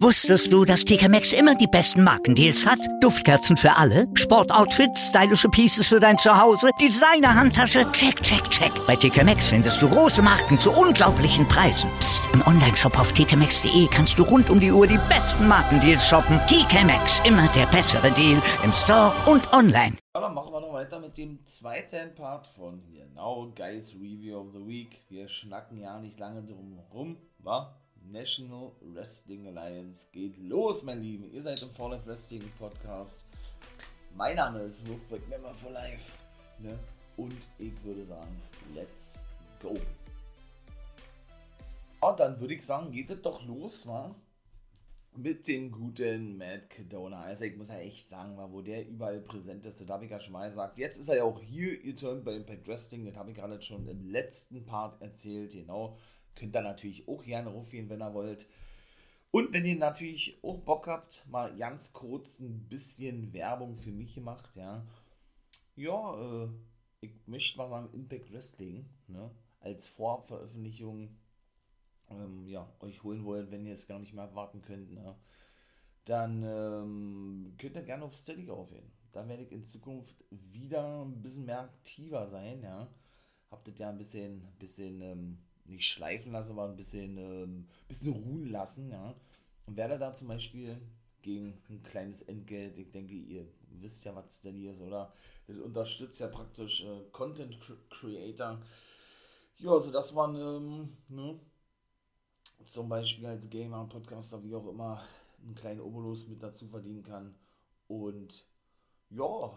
Wusstest du, dass TK Maxx immer die besten Markendeals hat? Duftkerzen für alle, Sportoutfits, stylische Pieces für dein Zuhause, Designer-Handtasche, check, check, check. Bei TK Maxx findest du große Marken zu unglaublichen Preisen. Psst. im Onlineshop auf tkmaxx.de kannst du rund um die Uhr die besten Markendeals shoppen. TK Maxx, immer der bessere Deal im Store und online. Ja, dann machen wir noch weiter mit dem zweiten Part von hier. Now Guys Review of the Week. Wir schnacken ja nicht lange drum rum, wa? National Wrestling Alliance geht los, mein Lieben. Ihr seid im Fall of Wrestling Podcast. Mein Name ist Wolfberg Member for Life. Ne? Und ich würde sagen, let's go. Ja, dann würde ich sagen, geht es doch los, wa? Mit dem guten Matt Cadona. Also ich muss ja echt sagen, wo der überall präsent ist, das habe ich ja schon mal gesagt. Jetzt ist er ja auch hier geturnt bei Impact Wrestling. Das habe ich gerade schon im letzten Part erzählt, genau. Könnt ihr natürlich auch gerne rufen, wenn ihr wollt. Und wenn ihr natürlich auch Bock habt, mal ganz kurz ein bisschen Werbung für mich gemacht, ja. Ja, äh, ich möchte mal sagen, Impact Wrestling, ne, als Vorabveröffentlichung, ähm, ja, euch holen wollen, wenn ihr es gar nicht mehr erwarten könnt, ne, dann ähm, könnt ihr gerne auf Steady aufhören. Da werde ich in Zukunft wieder ein bisschen mehr aktiver sein, ja. Habt ihr ja ein bisschen, bisschen, ähm, nicht schleifen lassen, aber ein bisschen, ähm, bisschen ruhen lassen, ja. Und werde da zum Beispiel gegen ein kleines Entgelt, ich denke, ihr wisst ja, was Steady ist, oder? Das unterstützt ja praktisch äh, Content Creator. Ja, so dass man, ähm, ne, zum Beispiel als Gamer, Podcaster, wie auch immer, einen kleinen Obolus mit dazu verdienen kann. Und ja,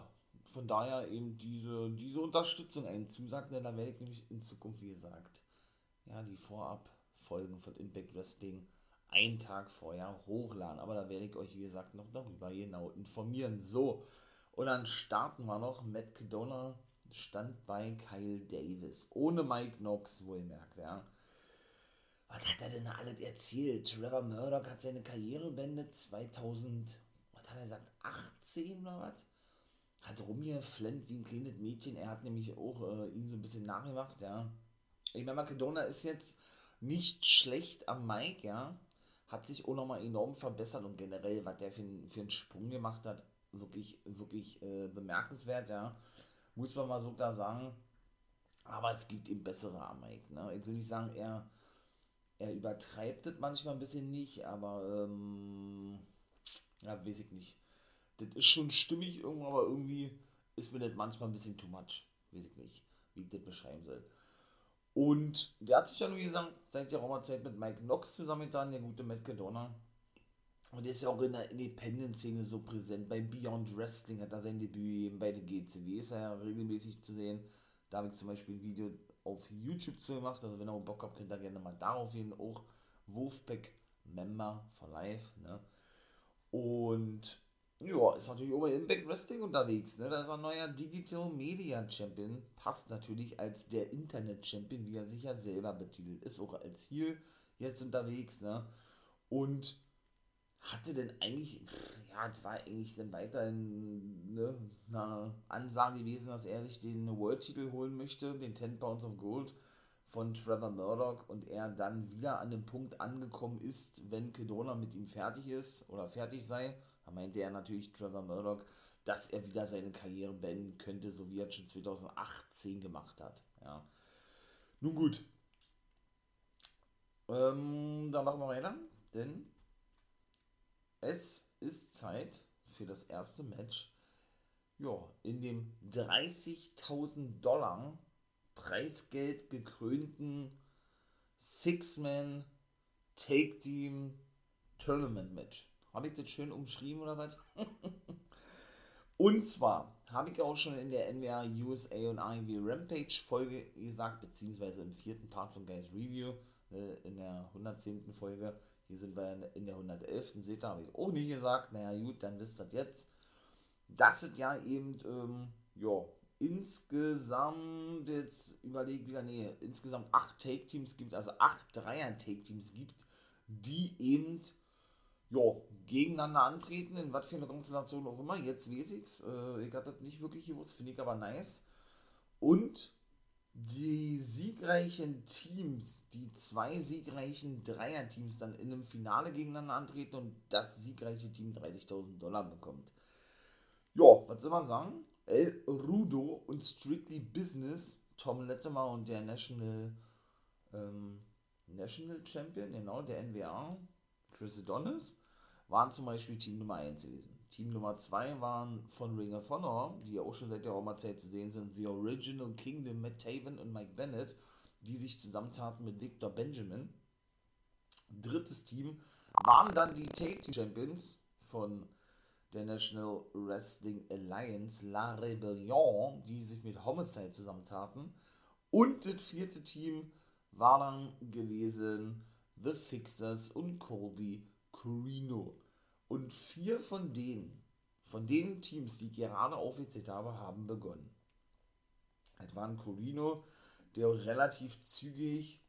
von daher eben diese, diese Unterstützung einen zusagt, denn da werde ich nämlich in Zukunft, wie gesagt, ja, die Vorabfolgen von Impact Wrestling einen Tag vorher hochladen. Aber da werde ich euch, wie gesagt, noch darüber genau informieren. So, und dann starten wir noch. Matt Cadona stand bei Kyle Davis. Ohne Mike Knox, wohlmerkt, ja. Was hat er denn alles erzählt? Trevor Murdoch hat seine Karriere beendet 2000, was hat er gesagt, 18 oder was? Hat rumgeflennt wie ein kleines Mädchen. Er hat nämlich auch äh, ihn so ein bisschen nachgemacht, ja ich meine, Makedona ist jetzt nicht schlecht am Mike, ja. Hat sich auch nochmal enorm verbessert und generell, was der für, für einen Sprung gemacht hat, wirklich, wirklich äh, bemerkenswert, ja. Muss man mal so da sagen. Aber es gibt eben bessere am Mike, ne. Ich will nicht sagen, er, er übertreibt das manchmal ein bisschen nicht, aber, ähm, ja, weiß ich nicht. Das ist schon stimmig irgendwo, aber irgendwie ist mir das manchmal ein bisschen too much. Weiß ich nicht, wie ich das beschreiben soll. Und der hat sich ja nur gesagt, seit geraumer Zeit mit Mike Knox zusammengetan, der gute Matt Cadona. Und der ist ja auch in der Independent-Szene so präsent. Bei Beyond Wrestling hat er sein Debüt gegeben, bei der GCW ist er ja regelmäßig zu sehen. Da habe ich zum Beispiel ein Video auf YouTube zu gemacht. Also wenn ihr Bock habt, könnt ihr gerne mal darauf gehen. Auch Wolfpack Member for Life. Ne? Und ja, ist natürlich auch bei Impact Wrestling unterwegs. Ne? Da ist ein neuer Digital Media Champion. Passt natürlich als der Internet Champion, wie er sich ja selber betitelt. Ist auch als Heel jetzt unterwegs. Ne? Und hatte denn eigentlich, ja, es war eigentlich dann weiterhin ne, eine Ansage gewesen, dass er sich den World-Titel holen möchte, den 10 Pounds of Gold von Trevor Murdoch und er dann wieder an dem Punkt angekommen ist, wenn Kedona mit ihm fertig ist oder fertig sei meinte er natürlich Trevor Murdoch, dass er wieder seine Karriere beenden könnte, so wie er es schon 2018 gemacht hat. Ja. Nun gut. Ähm, dann machen wir weiter, denn es ist Zeit für das erste Match. Ja, in dem 30.000 Dollar Preisgeld gekrönten Six-Man Take Team Tournament Match. Habe ich das schön umschrieben oder was? und zwar habe ich auch schon in der NWA USA und AEW Rampage Folge gesagt, beziehungsweise im vierten Part von Guys Review, äh, in der 110. Folge. Hier sind wir in der 111. Seht ihr, habe ich auch nicht gesagt. Naja, gut, dann wisst ihr das jetzt. Das sind ja eben, ähm, ja, insgesamt, jetzt überlegt wieder, nee, insgesamt acht Take-Teams gibt, also acht Dreier-Take-Teams gibt, die eben ja, gegeneinander antreten, in was für eine Konstellation auch immer. Jetzt weiß ich's. Äh, ich hatte das nicht wirklich gewusst, finde ich aber nice. Und die siegreichen Teams, die zwei siegreichen Dreierteams dann in einem Finale gegeneinander antreten und das siegreiche Team 30.000 Dollar bekommt. Ja, was soll man sagen? El Rudo und Strictly Business, Tom Latimer und der National, ähm, National Champion, genau, der NWA, Chris Adonis, waren zum Beispiel Team Nummer 1 gewesen. Team Nummer 2 waren von Ring of Honor, die ja auch schon seit der Roma-Zeit zu sehen sind, The Original Kingdom, Matt Taven und Mike Bennett, die sich zusammentaten mit Victor Benjamin. Drittes Team waren dann die Take Champions von der National Wrestling Alliance, La Rebellion, die sich mit Homicide zusammentaten. Und das vierte Team war dann gewesen The Fixers und Colby Corino. Und vier von denen, von den Teams, die ich gerade aufgezählt habe, haben begonnen. Es war ein Corino, der relativ zügig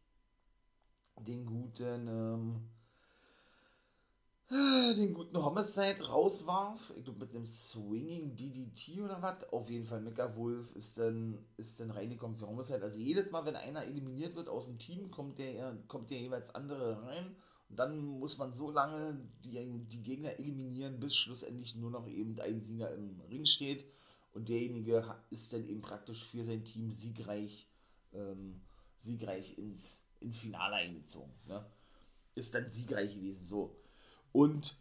den guten, ähm, den guten Homicide rauswarf. Ich glaube mit einem Swinging DDT oder was. Auf jeden Fall Mecha Wolf ist dann, ist dann reingekommen für Homicide. Also jedes Mal, wenn einer eliminiert wird aus dem Team, kommt der, kommt der jeweils andere rein und dann muss man so lange die, die Gegner eliminieren, bis schlussendlich nur noch eben ein Sieger im Ring steht. Und derjenige ist dann eben praktisch für sein Team siegreich, ähm, siegreich ins, ins Finale eingezogen. Ne? Ist dann siegreich gewesen. So. Und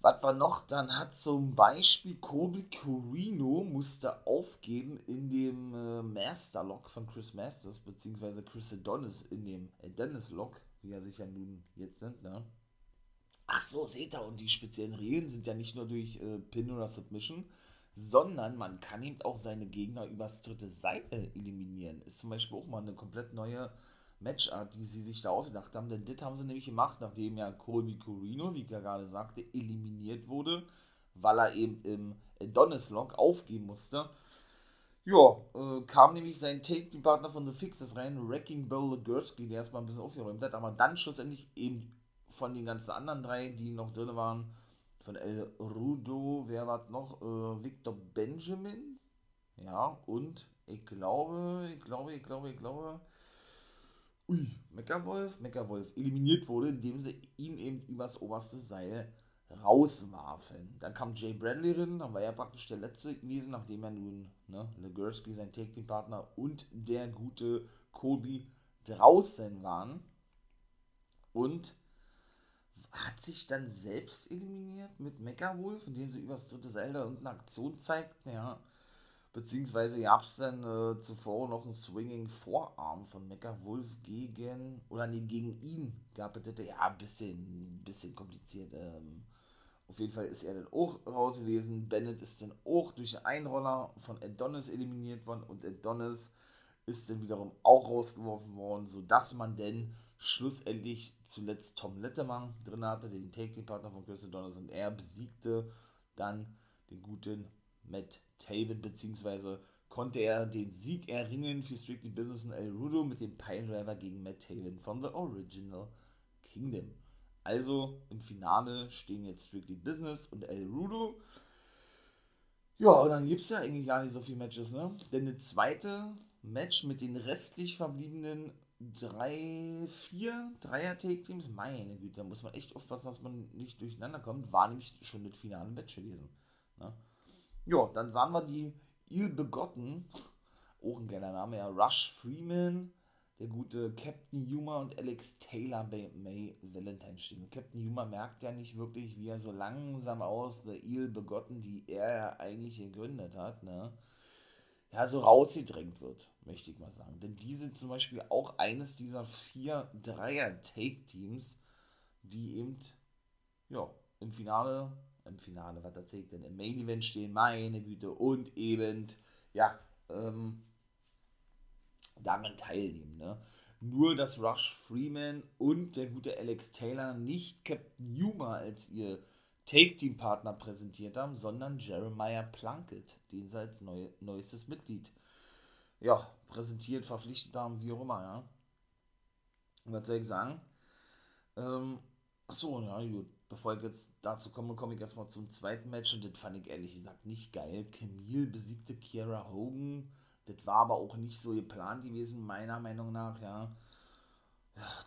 was war noch? Dann hat zum Beispiel Kobe Corino musste aufgeben in dem äh, Master-Lock von Chris Masters, beziehungsweise Chris Adonis in dem Adonis-Lock wie er sich ja nun jetzt nennt, ne? Ach so, seht ihr, und die speziellen Regeln sind ja nicht nur durch äh, Pin oder Submission, sondern man kann eben auch seine Gegner übers dritte Seil eliminieren. Ist zum Beispiel auch mal eine komplett neue Matchart, die sie sich da ausgedacht haben. Denn das haben sie nämlich gemacht, nachdem ja Colby Corino, wie ich ja gerade sagte, eliminiert wurde, weil er eben im Adonis-Lock aufgeben musste ja, äh, kam nämlich sein Take-Team-Partner von The Fixes rein, Wrecking Bill Legursky, der erstmal ein bisschen aufgeräumt hat, aber dann schlussendlich eben von den ganzen anderen drei, die noch drin waren, von El Rudo, wer war noch? Äh, Victor Benjamin, ja, und ich glaube, ich glaube, ich glaube, ich glaube, ui, Meckerwolf, Meckerwolf eliminiert wurde, indem sie ihn eben übers oberste Seil rauswarfen. Dann kam Jay Bradley rein, dann war er praktisch der letzte gewesen, nachdem er nun ne, Legursky, sein Take-Team-Partner und der gute Colby draußen waren. Und hat sich dann selbst eliminiert mit Mecha Wolf, indem sie übers dritte Seil da irgendeine Aktion zeigten, ja. Beziehungsweise gab es dann äh, zuvor noch einen Swinging Vorarm von Mecha Wolf gegen, oder nee, gegen ihn gab es ja, ein bisschen, bisschen kompliziert. Ähm, auf jeden Fall ist er dann auch raus gewesen. Bennett ist dann auch durch einen Einroller von Adonis eliminiert worden und Adonis ist dann wiederum auch rausgeworfen worden, sodass man dann schlussendlich zuletzt Tom Letterman drin hatte, den Take-Team-Partner von Chris Adonis und er besiegte dann den guten Matt Taven, beziehungsweise konnte er den Sieg erringen für Strictly Business und El Rudo mit dem Piledriver gegen Matt Taven von The Original Kingdom. Also im Finale stehen jetzt Strictly Business und El Rudo. Ja, und dann gibt es ja eigentlich gar nicht so viele Matches, ne? Denn eine zweite Match mit den restlich verbliebenen drei, vier Dreier-Take-Teams, meine Güte, da muss man echt aufpassen, dass man nicht durcheinander kommt, war nämlich schon das finale Match gewesen. Ne? Ja, dann sahen wir die Il Begotten, auch ein geiler Name, ja, Rush Freeman, der gute Captain Humor und Alex Taylor bei May Valentine stehen. Captain Humor merkt ja nicht wirklich, wie er so langsam aus der Il begotten, die er ja eigentlich gegründet hat, ne? ja, so rausgedrängt wird, möchte ich mal sagen. Denn die sind zum Beispiel auch eines dieser vier Dreier-Take-Teams, die eben, ja, im Finale, im Finale, was erzählt denn, im Main Event stehen, meine Güte, und eben, ja, ähm, daran teilnehmen. Ne? Nur, dass Rush Freeman und der gute Alex Taylor nicht Captain Humor als ihr Take-Team-Partner präsentiert haben, sondern Jeremiah Plunkett, den sie als neu, neuestes Mitglied ja, präsentiert, verpflichtet haben, wie auch immer. Ja. was soll ich sagen? Ähm, achso, ja, gut. Bevor ich jetzt dazu komme, komme ich erstmal zum zweiten Match und das fand ich ehrlich gesagt nicht geil. Camille besiegte Kiera Hogan Das war aber auch nicht so geplant gewesen, meiner Meinung nach, ja.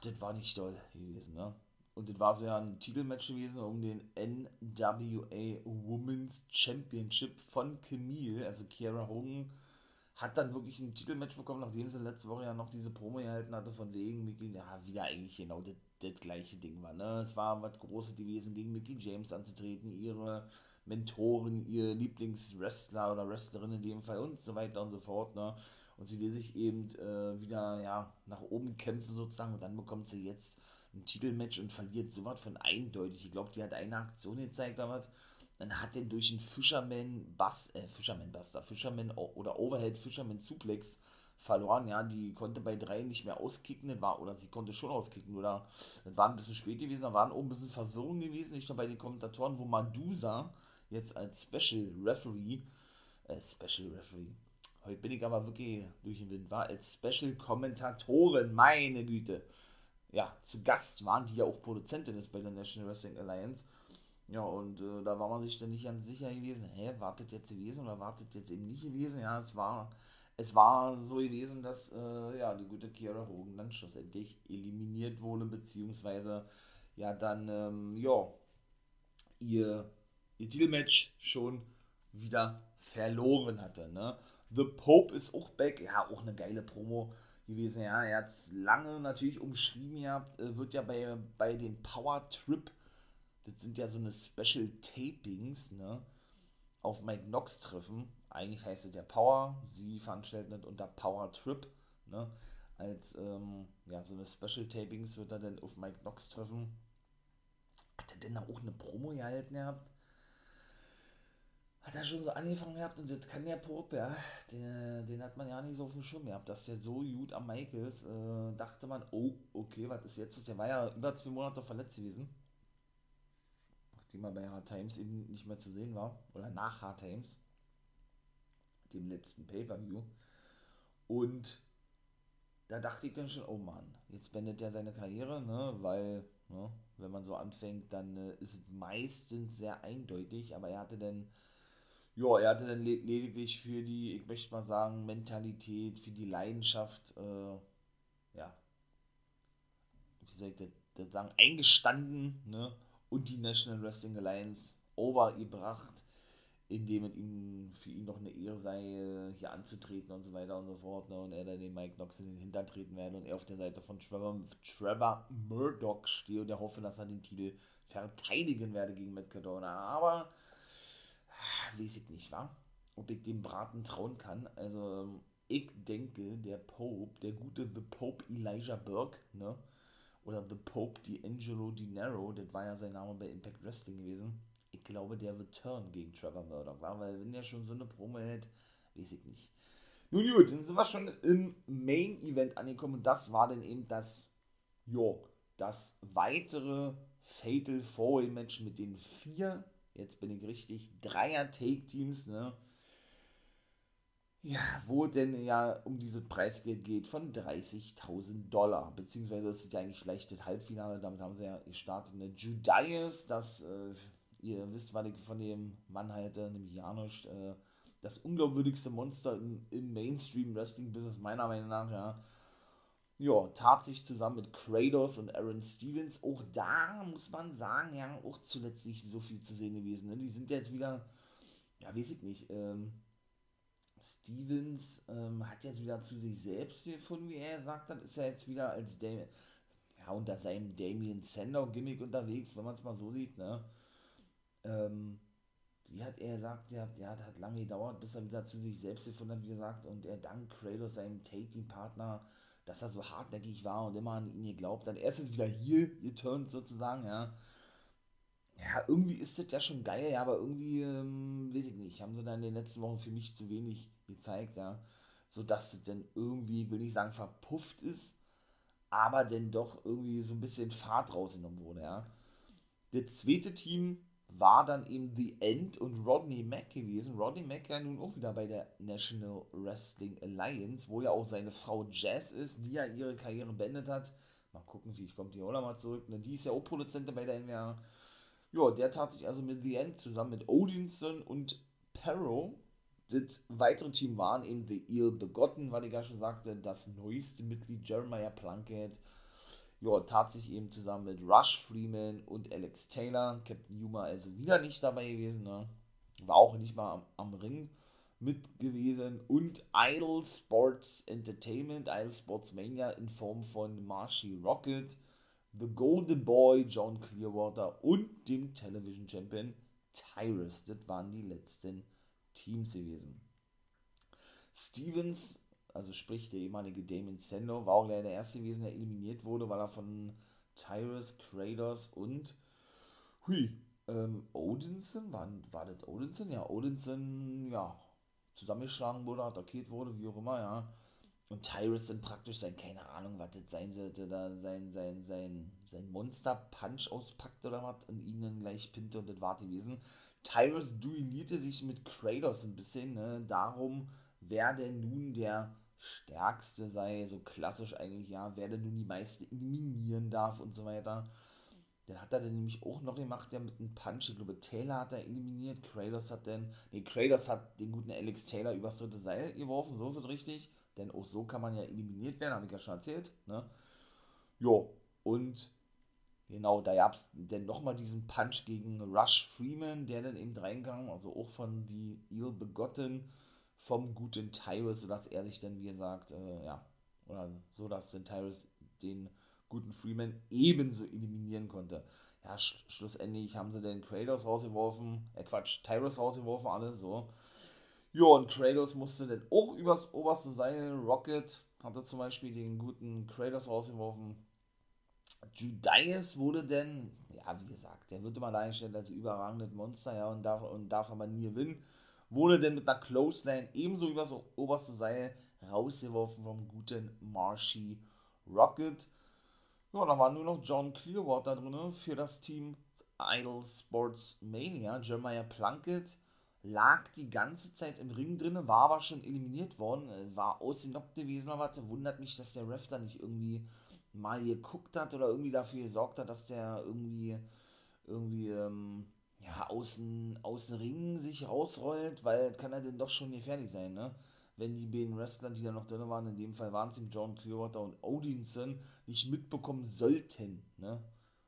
Das war nicht toll gewesen, ne? Und das war so ja ein Titelmatch gewesen um den NWA Women's Championship von Camille, also Kiera Hogan hat dann wirklich ein Titelmatch bekommen, nachdem sie letzte Woche ja noch diese Promo gehalten hatte, von wegen Mickey, ja, wieder eigentlich genau das, das gleiche Ding war, ne? Es war was Großes gewesen, gegen Mickey James anzutreten, ihre Mentoren, ihr Lieblingswrestler oder Wrestlerin in dem Fall und so weiter und so fort, ne? Und sie will sich eben äh, wieder, ja, nach oben kämpfen sozusagen und dann bekommt sie jetzt ein Titelmatch und verliert sowas von eindeutig. Ich glaube, die hat eine Aktion gezeigt, aber dann hat den durch einen Fisherman Bass, äh, Fisherman Buster, Fisherman oder Overhead Fisherman Suplex verloren, ja, die konnte bei drei nicht mehr auskicken, war, oder sie konnte schon auskicken, oder das war ein bisschen spät gewesen, da waren auch ein bisschen Verwirrung gewesen, nicht nur bei den Kommentatoren, wo Madusa jetzt als Special Referee, äh, Special Referee, heute bin ich aber wirklich durch den Wind, war als Special Kommentatorin, meine Güte, ja, zu Gast waren, die ja auch Produzentin ist bei der National Wrestling Alliance. Ja, und äh, da war man sich dann nicht ganz sicher gewesen, hä, wartet jetzt gewesen oder wartet jetzt eben nicht gewesen. Ja, es war, es war so gewesen, dass äh, ja, die gute Kiara Hogan dann schlussendlich eliminiert wurde, beziehungsweise ja dann, ähm, ja, ihr, ihr Titelmatch schon wieder verloren hatte. Ne? The Pope ist auch back, ja, auch eine geile Promo gewesen. Ja, er hat es lange natürlich umschrieben gehabt, äh, wird ja bei, bei den Power Trip, das sind ja so eine Special Tapings, ne, auf Mike Knox treffen. Eigentlich heißt es ja Power, sie veranstalten das unter Power Trip, ne, als, ähm, ja, so eine Special Tapings wird er dann auf Mike Knox treffen. Hat er denn da auch eine Promo gehalten gehabt? Hat er schon so angefangen gehabt und das kann der Pop, ja, den, den hat man ja nicht so auf dem Schirm gehabt, dass der so gut am Mike ist, äh, dachte man, oh, okay, was ist jetzt? Der war ja über zwei Monate verletzt gewesen. Nachdem er bei Hard Times eben nicht mehr zu sehen war, oder nach Hard Times, dem letzten Pay-Per-View. Und da dachte ich dann schon, oh Mann, jetzt beendet er seine Karriere, ne, weil, ne, wenn man so anfängt, dann äh, ist es meistens sehr eindeutig, aber er hatte dann ja, er hatte dann lediglich für die, ich möchte mal sagen, Mentalität, für die Leidenschaft, äh, ja, wie soll ich das, das sagen, eingestanden, ne? Und die National Wrestling Alliance overgebracht, indem es ihm für ihn noch eine Ehre sei, hier anzutreten und so weiter und so fort, ne? Und er dann den Mike Knox in den Hintern treten werde und er auf der Seite von Trevor, Trevor Murdoch stehe und er hoffe, dass er den Titel verteidigen werde gegen Matt Cardona. Aber weiß ich nicht, wa? Ob ich dem Braten trauen kann. Also, ähm, ich denke, der Pope, der gute The Pope Elijah Burke, ne? Oder The Pope D'Angelo Dinero, das war ja sein Name bei Impact Wrestling gewesen. Ich glaube, der wird turn gegen Trevor Murdoch, war, weil wenn der schon so eine Promo hält, weiß ich nicht. Nun gut, dann sind wir schon im Main Event angekommen und das war dann eben das, jo, das weitere Fatal Four Match mit den vier jetzt bin ich richtig, Dreier-Take-Teams, ne? Ja, wo denn ja um dieses Preisgeld geht von 30.000 Dollar, beziehungsweise ist es ja eigentlich vielleicht das Halbfinale, damit haben sie ja gestartet, eine Judas, das, äh, ihr wisst, was ich von dem Mann halte, nämlich Janusz, äh, das unglaubwürdigste Monster im, im Mainstream-Wrestling-Business, meiner Meinung nach, ja, ja, tat sich zusammen mit Kratos und Aaron Stevens. Auch da muss man sagen, ja, auch zuletzt nicht so viel zu sehen gewesen. Ne? Die sind jetzt wieder, ja, weiß ich nicht, ähm, Stevens ähm, hat jetzt wieder zu sich selbst gefunden, wie er sagt hat, ist er jetzt wieder als Damien, ja, unter seinem Damien Sandow-Gimmick unterwegs, wenn man es mal so sieht, ne? Ähm, wie hat er gesagt, ja, ja, das hat lange gedauert, bis er wieder zu sich selbst gefunden hat, wie gesagt, und er dank Kratos, seinem Taking-Partner, dass er so hartnäckig war und immer an ihn geglaubt hat. Er ist jetzt wieder hier geturnt sozusagen, ja. Ja, irgendwie ist das ja schon geil, ja, aber irgendwie, ähm, weiß ich nicht, haben sie dann in den letzten Wochen für mich zu wenig gezeigt, ja. So dass es dann irgendwie, will ich sagen, verpufft ist, aber dann doch irgendwie so ein bisschen Fahrt rausgenommen wurde, ja. Das zweite Team war dann eben The End und Rodney Mack gewesen. Rodney Mack ja nun auch wieder bei der National Wrestling Alliance, wo ja auch seine Frau Jazz ist, die ja ihre Karriere beendet hat. Mal gucken, ich kommt die auch mal zurück. Ne? Die ist ja auch Produzentin bei der NWA. Ja, der tat sich also mit The End zusammen mit Odinson und Perro. Das weitere Team waren eben The Eel Begotten, weil ich ja schon sagte, das neueste Mitglied Jeremiah Plunkett. Ja, tat sich eben zusammen mit Rush Freeman und Alex Taylor. Captain Yuma also wieder nicht dabei gewesen. Ne? War auch nicht mal am, am Ring mit gewesen. Und Idol Sports Entertainment, Idol Sports Mania in Form von Marshy Rocket, The Golden Boy, John Clearwater und dem Television Champion Tyrus. Das waren die letzten Teams gewesen. Stevens, also sprich der ehemalige Damon Sando, war auch leider der erste gewesen, der eliminiert wurde, weil er von Tyrus, Kratos und hui, ähm, Odinson, war, war das Odinson? Ja, Odinson, ja, zusammengeschlagen wurde, attackiert wurde, wie auch immer, ja. Und Tyrus dann praktisch sein, keine Ahnung, was das sein sollte, da sein, sein, sein, sein Monster-Punch auspackt oder was und ihn dann gleich pinte und das war gewesen. Tyrus duellierte sich mit Kratos ein bisschen, ne, darum, wer denn nun der Stärkste sei, so klassisch eigentlich, ja, wer denn nun die meisten eliminieren darf und so weiter. Den hat er dann nämlich auch noch gemacht, der mit einem Punch. Ich glaube, Taylor hat er eliminiert. Kratos hat dann. Nee, Kratos hat den guten Alex Taylor übers dritte Seil geworfen, so ist es richtig. Denn auch so kann man ja eliminiert werden, habe ich ja schon erzählt. Ne? Jo, und genau, da gab es dann nochmal diesen Punch gegen Rush Freeman, der dann eben reingegangen, also auch von die Eel begotten vom guten Tyrus, sodass er sich dann, wie gesagt, äh, ja, oder so, dass den Tyrus den guten Freeman ebenso eliminieren konnte. Ja, sch schlussendlich haben sie den Kratos rausgeworfen, äh Quatsch, Tyrus rausgeworfen, alle so. Ja, und Kratos musste dann auch übers oberste Seil, Rocket hatte zum Beispiel den guten Kratos rausgeworfen. Judas wurde denn, ja, wie gesagt, der wird immer dargestellt als überragendes Monster, ja, und darf, und darf aber nie gewinnen. Wurde denn mit einer Close Line ebenso übers oberste Seil rausgeworfen vom guten Marshy Rocket. Ja, da war nur noch John Clearwater drin für das Team Idol Sports Mania. Jeremiah Plunkett lag die ganze Zeit im Ring drin, war aber schon eliminiert worden, war ausgenockt gewesen, aber wundert mich, dass der Ref da nicht irgendwie mal geguckt hat oder irgendwie dafür gesorgt hat, dass der irgendwie irgendwie ähm, ja, außen, außen Ring sich rausrollt, weil kann er denn doch schon gefährlich sein, ne? wenn die beiden Wrestler, die da noch drin waren, in dem Fall waren es eben John Clearwater und Odinson, nicht mitbekommen sollten. Ne?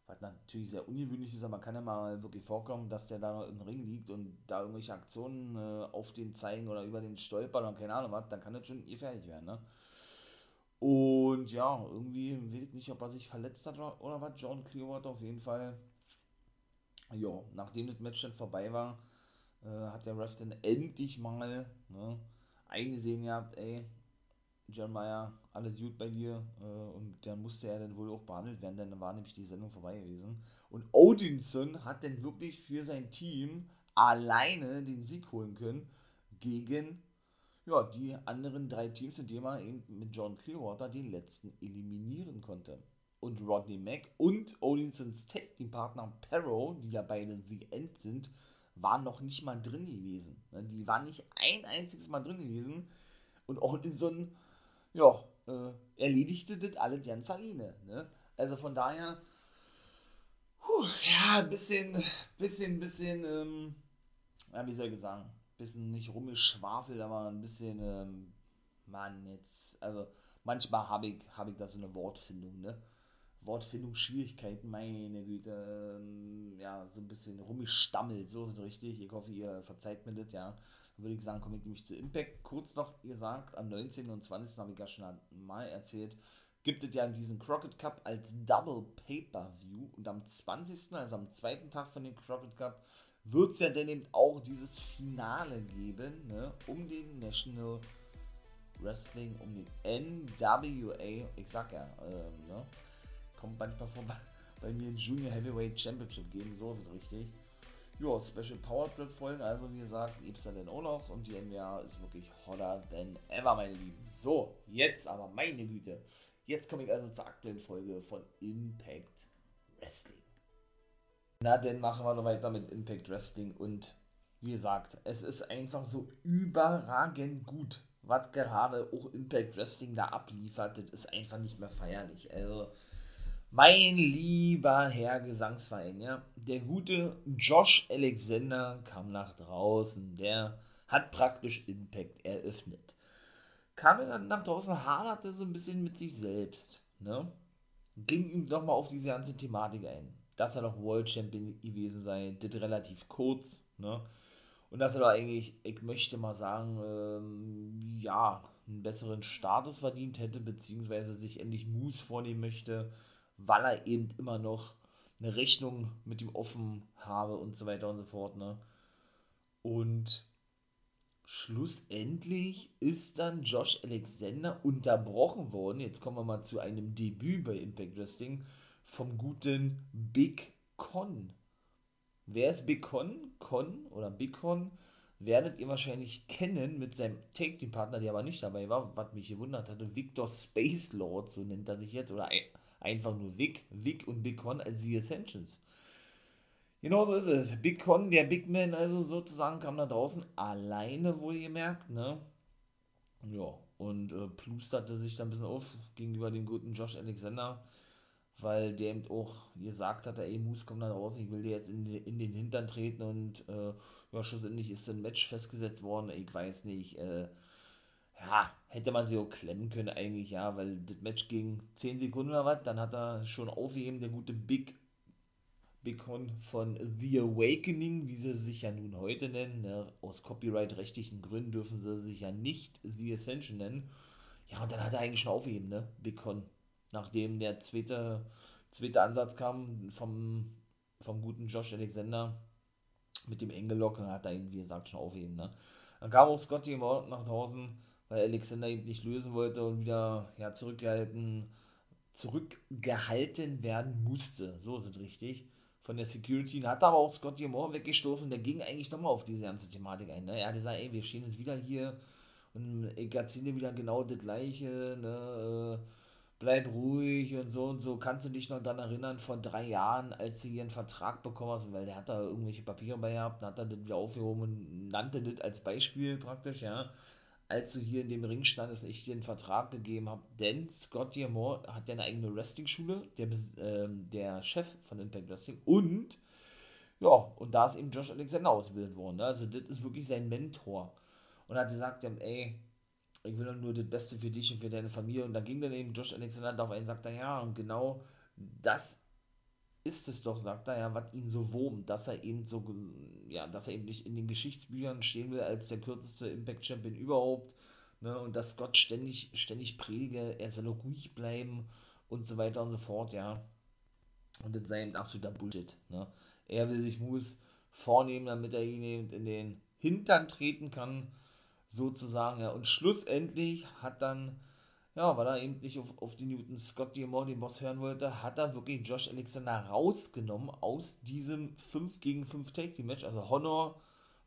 Was natürlich sehr ungewöhnlich ist, aber kann ja mal wirklich vorkommen, dass der da noch im Ring liegt und da irgendwelche Aktionen äh, auf den zeigen oder über den stolpern oder keine Ahnung was, dann kann das schon gefährlich werden. Ne? Und ja, irgendwie weiß ich nicht, ob er sich verletzt hat oder, oder was. John Clearwater auf jeden Fall. Ja, nachdem das Match dann vorbei war, äh, hat der Ref dann endlich mal ne, eingesehen gehabt, ey, John Mayer, alles gut bei dir. Äh, und dann musste er dann wohl auch behandelt werden, denn dann war nämlich die Sendung vorbei gewesen. Und Odinson hat dann wirklich für sein Team alleine den Sieg holen können gegen ja, die anderen drei Teams, indem er eben mit John Clearwater den letzten eliminieren konnte. Und Rodney Mack und Odinsons Tag Team Partner Perro, die ja beide The End sind, waren noch nicht mal drin gewesen. Ne, die waren nicht ein einziges Mal drin gewesen. Und einem, ja, äh, erledigte das alle ganz alleine. Ne? Also von daher, puh, ja, ein bisschen, bisschen, bisschen, ähm, ja, wie soll ich sagen, bisschen nicht rumgeschwafelt, aber ein bisschen, ähm, Mann, jetzt, also manchmal habe ich, hab ich da so eine Wortfindung, ne? Wortfindungsschwierigkeiten, meine Güte, ähm, ja, so ein bisschen rumgestammelt, so es richtig. Ich hoffe, ihr verzeiht mir das, ja. Dann würde ich sagen, komme ich nämlich zu Impact. Kurz noch gesagt, am 19. und 20. habe ich ja schon mal erzählt, gibt es ja diesen Crockett Cup als Double Pay-Per-View und am 20., also am zweiten Tag von dem Crockett Cup, wird es ja dann eben auch dieses Finale geben, ne, um den National Wrestling, um den NWA, ich sag ja, ähm, ne, kommt manchmal vor bei mir ein Junior Heavyweight Championship geben, so es richtig. Ja, Special Power Trip Folgen, also wie gesagt, gibt es dann auch noch und die NWA ist wirklich hotter than ever, meine Lieben. So, jetzt aber, meine Güte, jetzt komme ich also zur aktuellen Folge von Impact Wrestling. Na, dann machen wir noch weiter mit Impact Wrestling und wie gesagt, es ist einfach so überragend gut, was gerade auch Impact Wrestling da abliefert. Das ist einfach nicht mehr feierlich. Also, mein lieber Herr Gesangsverein, ja, der gute Josh Alexander kam nach draußen. Der hat praktisch Impact eröffnet. Kam dann nach draußen, haderte so ein bisschen mit sich selbst. Ne? Ging ihm doch mal auf diese ganze Thematik ein. Dass er doch World Champion gewesen sei, das relativ kurz. Ne? Und dass er doch eigentlich, ich möchte mal sagen, ähm, ja, einen besseren Status verdient hätte, beziehungsweise sich endlich Moves vornehmen möchte, weil er eben immer noch eine Rechnung mit ihm offen habe und so weiter und so fort. Ne? Und schlussendlich ist dann Josh Alexander unterbrochen worden. Jetzt kommen wir mal zu einem Debüt bei Impact Wrestling vom guten Big Con. Wer ist Big Con? Con oder Big Con werdet ihr wahrscheinlich kennen mit seinem Take-Team-Partner, der aber nicht dabei war, was mich gewundert hatte. Victor Space Lord, so nennt er sich jetzt, oder einfach nur Vic, Vic und Big Con als The Ascensions. Genau so ist es. Big Con, der Big Man, also sozusagen, kam da draußen alleine, wohl gemerkt, ne? Ja, und äh, plusterte sich da ein bisschen auf gegenüber dem guten Josh Alexander, weil der eben auch gesagt hat, ey, Moose, komm da draußen, ich will dir jetzt in, in den Hintern treten und äh, ja, schlussendlich ist ein Match festgesetzt worden, ich weiß nicht, äh, ja, hätte man sie auch klemmen können eigentlich, ja, weil das Match ging 10 Sekunden oder was, dann hat er schon aufgeheben, der gute Big Bicon von The Awakening, wie sie sich ja nun heute nennen, ne? aus copyright-rechtlichen Gründen dürfen sie sich ja nicht The Ascension nennen. Ja, und dann hat er eigentlich schon aufgeheben, ne, Bicon, nachdem der zweite, zweite Ansatz kam vom, vom guten Josh Alexander mit dem Engellock, hat er eben, wie gesagt, schon aufheben, ne. Dann kam auch Scotty Morton nach draußen, weil Alexander eben nicht lösen wollte und wieder ja, zurückgehalten, zurückgehalten werden musste. So es richtig. Von der Security. Hat aber auch Scott Moore weggestoßen. Der ging eigentlich nochmal auf diese ganze Thematik ein. Ne? Er hat gesagt, ey, wir stehen jetzt wieder hier und ich erzähle wieder genau das Gleiche. Ne? Äh, bleib ruhig und so und so. Kannst du dich noch daran erinnern, vor drei Jahren, als du hier einen Vertrag bekommen hast, weil der hat da irgendwelche Papiere bei gehabt, hat er das wieder aufgehoben und nannte das als Beispiel praktisch, ja als du hier in dem Ring standest, ich dir einen Vertrag gegeben habe, denn Scott Diamore hat ja eine eigene Wrestling-Schule, der, äh, der Chef von Impact Wrestling und ja, und da ist eben Josh Alexander ausgebildet worden. Ne? Also das ist wirklich sein Mentor. Und er hat gesagt, ey, ich will nur das Beste für dich und für deine Familie. Und da ging dann eben Josh Alexander darauf ein und sagte, ja, und genau das ist es doch, sagt er ja, was ihn so wurmt, dass er eben so, ja, dass er eben nicht in den Geschichtsbüchern stehen will als der kürzeste Impact Champion überhaupt, ne, und dass Gott ständig, ständig predige, er soll ruhig bleiben und so weiter und so fort, ja. Und das sei eben absoluter Bullshit, ne. Er will sich Moose vornehmen, damit er ihn eben in den Hintern treten kann, sozusagen, ja. Und schlussendlich hat dann ja, weil er eben nicht auf, auf den Newton Scott Diamond, den Boss, hören wollte, hat er wirklich Josh Alexander rausgenommen aus diesem 5 gegen 5 Take Team Match. Also Honor,